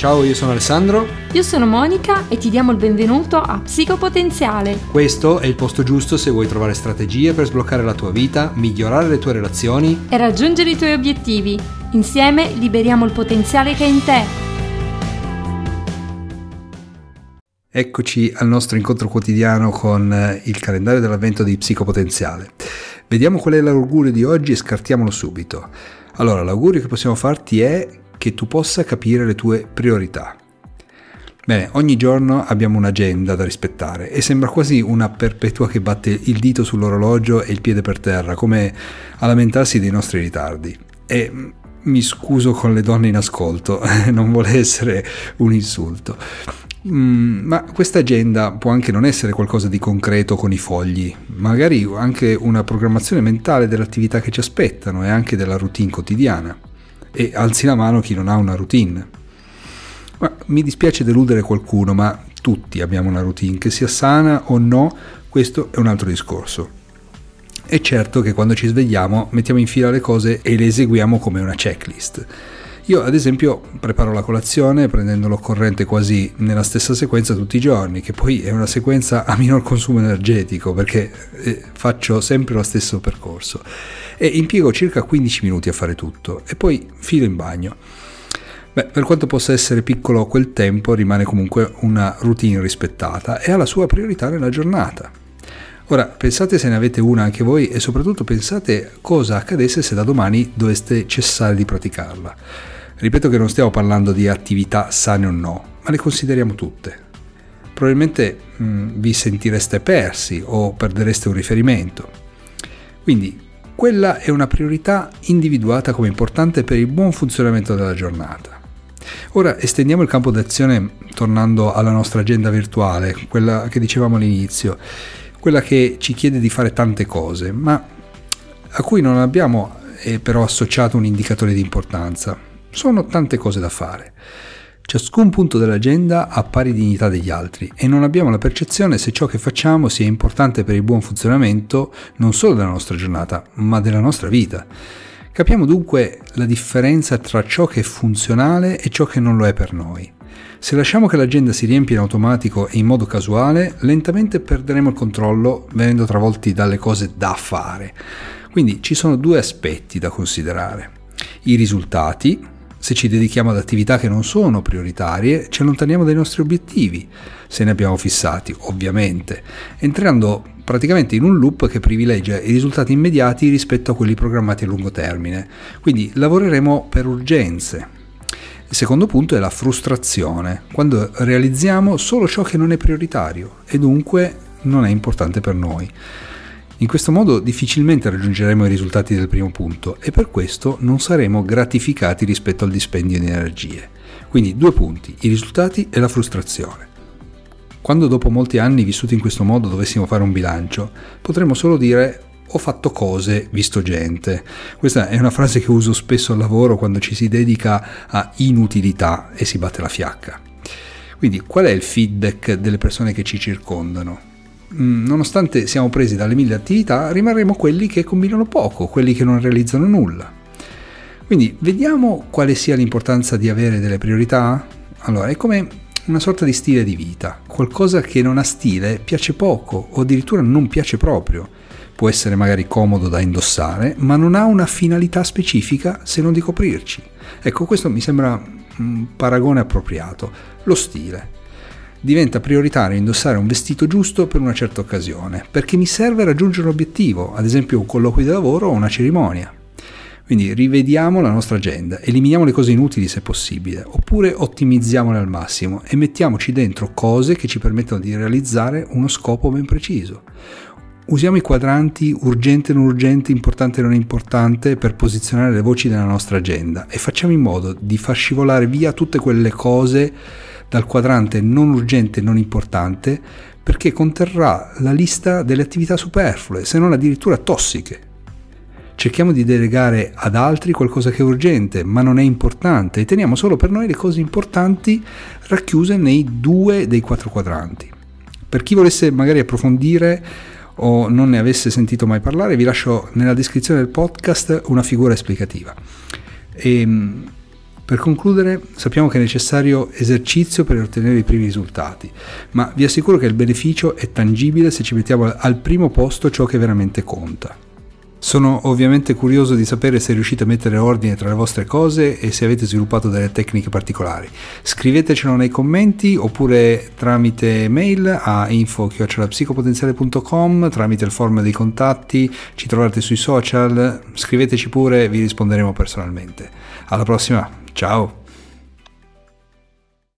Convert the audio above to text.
Ciao, io sono Alessandro. Io sono Monica e ti diamo il benvenuto a Psicopotenziale. Questo è il posto giusto se vuoi trovare strategie per sbloccare la tua vita, migliorare le tue relazioni e raggiungere i tuoi obiettivi. Insieme liberiamo il potenziale che è in te. Eccoci al nostro incontro quotidiano con eh, il calendario dell'avvento di Psicopotenziale. Vediamo qual è l'augurio di oggi e scartiamolo subito. Allora, l'augurio che possiamo farti è che tu possa capire le tue priorità. Bene, ogni giorno abbiamo un'agenda da rispettare e sembra quasi una perpetua che batte il dito sull'orologio e il piede per terra, come a lamentarsi dei nostri ritardi. E mi scuso con le donne in ascolto, non vuole essere un insulto. Mm, ma questa agenda può anche non essere qualcosa di concreto con i fogli, magari anche una programmazione mentale delle attività che ci aspettano e anche della routine quotidiana e alzi la mano chi non ha una routine. Ma mi dispiace deludere qualcuno, ma tutti abbiamo una routine, che sia sana o no, questo è un altro discorso. È certo che quando ci svegliamo mettiamo in fila le cose e le eseguiamo come una checklist. Io ad esempio preparo la colazione prendendo l'occorrente quasi nella stessa sequenza tutti i giorni, che poi è una sequenza a minor consumo energetico perché eh, faccio sempre lo stesso percorso e impiego circa 15 minuti a fare tutto e poi filo in bagno. Beh, per quanto possa essere piccolo quel tempo, rimane comunque una routine rispettata e ha la sua priorità nella giornata. Ora, pensate se ne avete una anche voi e soprattutto pensate cosa accadesse se da domani doveste cessare di praticarla. Ripeto che non stiamo parlando di attività sane o no, ma le consideriamo tutte. Probabilmente mh, mm, vi sentireste persi o perdereste un riferimento. Quindi quella è una priorità individuata come importante per il buon funzionamento della giornata. Ora estendiamo il campo d'azione tornando alla nostra agenda virtuale, quella che dicevamo all'inizio quella che ci chiede di fare tante cose, ma a cui non abbiamo eh, però associato un indicatore di importanza. Sono tante cose da fare. Ciascun punto dell'agenda ha pari dignità degli altri e non abbiamo la percezione se ciò che facciamo sia importante per il buon funzionamento non solo della nostra giornata, ma della nostra vita. Capiamo dunque la differenza tra ciò che è funzionale e ciò che non lo è per noi. Se lasciamo che l'agenda si riempia in automatico e in modo casuale, lentamente perderemo il controllo venendo travolti dalle cose da fare. Quindi ci sono due aspetti da considerare. I risultati, se ci dedichiamo ad attività che non sono prioritarie, ci allontaniamo dai nostri obiettivi, se ne abbiamo fissati, ovviamente, entrando praticamente in un loop che privilegia i risultati immediati rispetto a quelli programmati a lungo termine. Quindi lavoreremo per urgenze, il secondo punto è la frustrazione, quando realizziamo solo ciò che non è prioritario e dunque non è importante per noi. In questo modo difficilmente raggiungeremo i risultati del primo punto e per questo non saremo gratificati rispetto al dispendio di energie. Quindi due punti, i risultati e la frustrazione. Quando dopo molti anni vissuti in questo modo dovessimo fare un bilancio, potremmo solo dire ho fatto cose, visto gente. Questa è una frase che uso spesso al lavoro quando ci si dedica a inutilità e si batte la fiacca. Quindi qual è il feedback delle persone che ci circondano? Mm, nonostante siamo presi dalle mille attività, rimarremo quelli che combinano poco, quelli che non realizzano nulla. Quindi vediamo quale sia l'importanza di avere delle priorità? Allora, è come una sorta di stile di vita. Qualcosa che non ha stile piace poco o addirittura non piace proprio può essere magari comodo da indossare, ma non ha una finalità specifica se non di coprirci. Ecco, questo mi sembra un paragone appropriato. Lo stile. Diventa prioritario indossare un vestito giusto per una certa occasione, perché mi serve raggiungere un obiettivo, ad esempio un colloquio di lavoro o una cerimonia. Quindi rivediamo la nostra agenda, eliminiamo le cose inutili se possibile, oppure ottimizziamole al massimo e mettiamoci dentro cose che ci permettono di realizzare uno scopo ben preciso. Usiamo i quadranti urgente non urgente, importante non importante per posizionare le voci della nostra agenda e facciamo in modo di far scivolare via tutte quelle cose dal quadrante non urgente non importante perché conterrà la lista delle attività superflue, se non addirittura tossiche. Cerchiamo di delegare ad altri qualcosa che è urgente, ma non è importante, e teniamo solo per noi le cose importanti racchiuse nei due dei quattro quadranti. Per chi volesse magari approfondire o non ne avesse sentito mai parlare, vi lascio nella descrizione del podcast una figura esplicativa. E, ehm, Per concludere, sappiamo che è necessario esercizio per ottenere i primi risultati, ma vi assicuro che il beneficio è tangibile se ci mettiamo al primo posto ciò che veramente conta. Sono ovviamente curioso di sapere se riuscite a mettere ordine tra le vostre cose e se avete sviluppato delle tecniche particolari. Scrivetecelo nei commenti oppure tramite mail a info-psicopotenziale.com, tramite il forum dei contatti, ci trovate sui social, scriveteci pure, vi risponderemo personalmente. Alla prossima, ciao!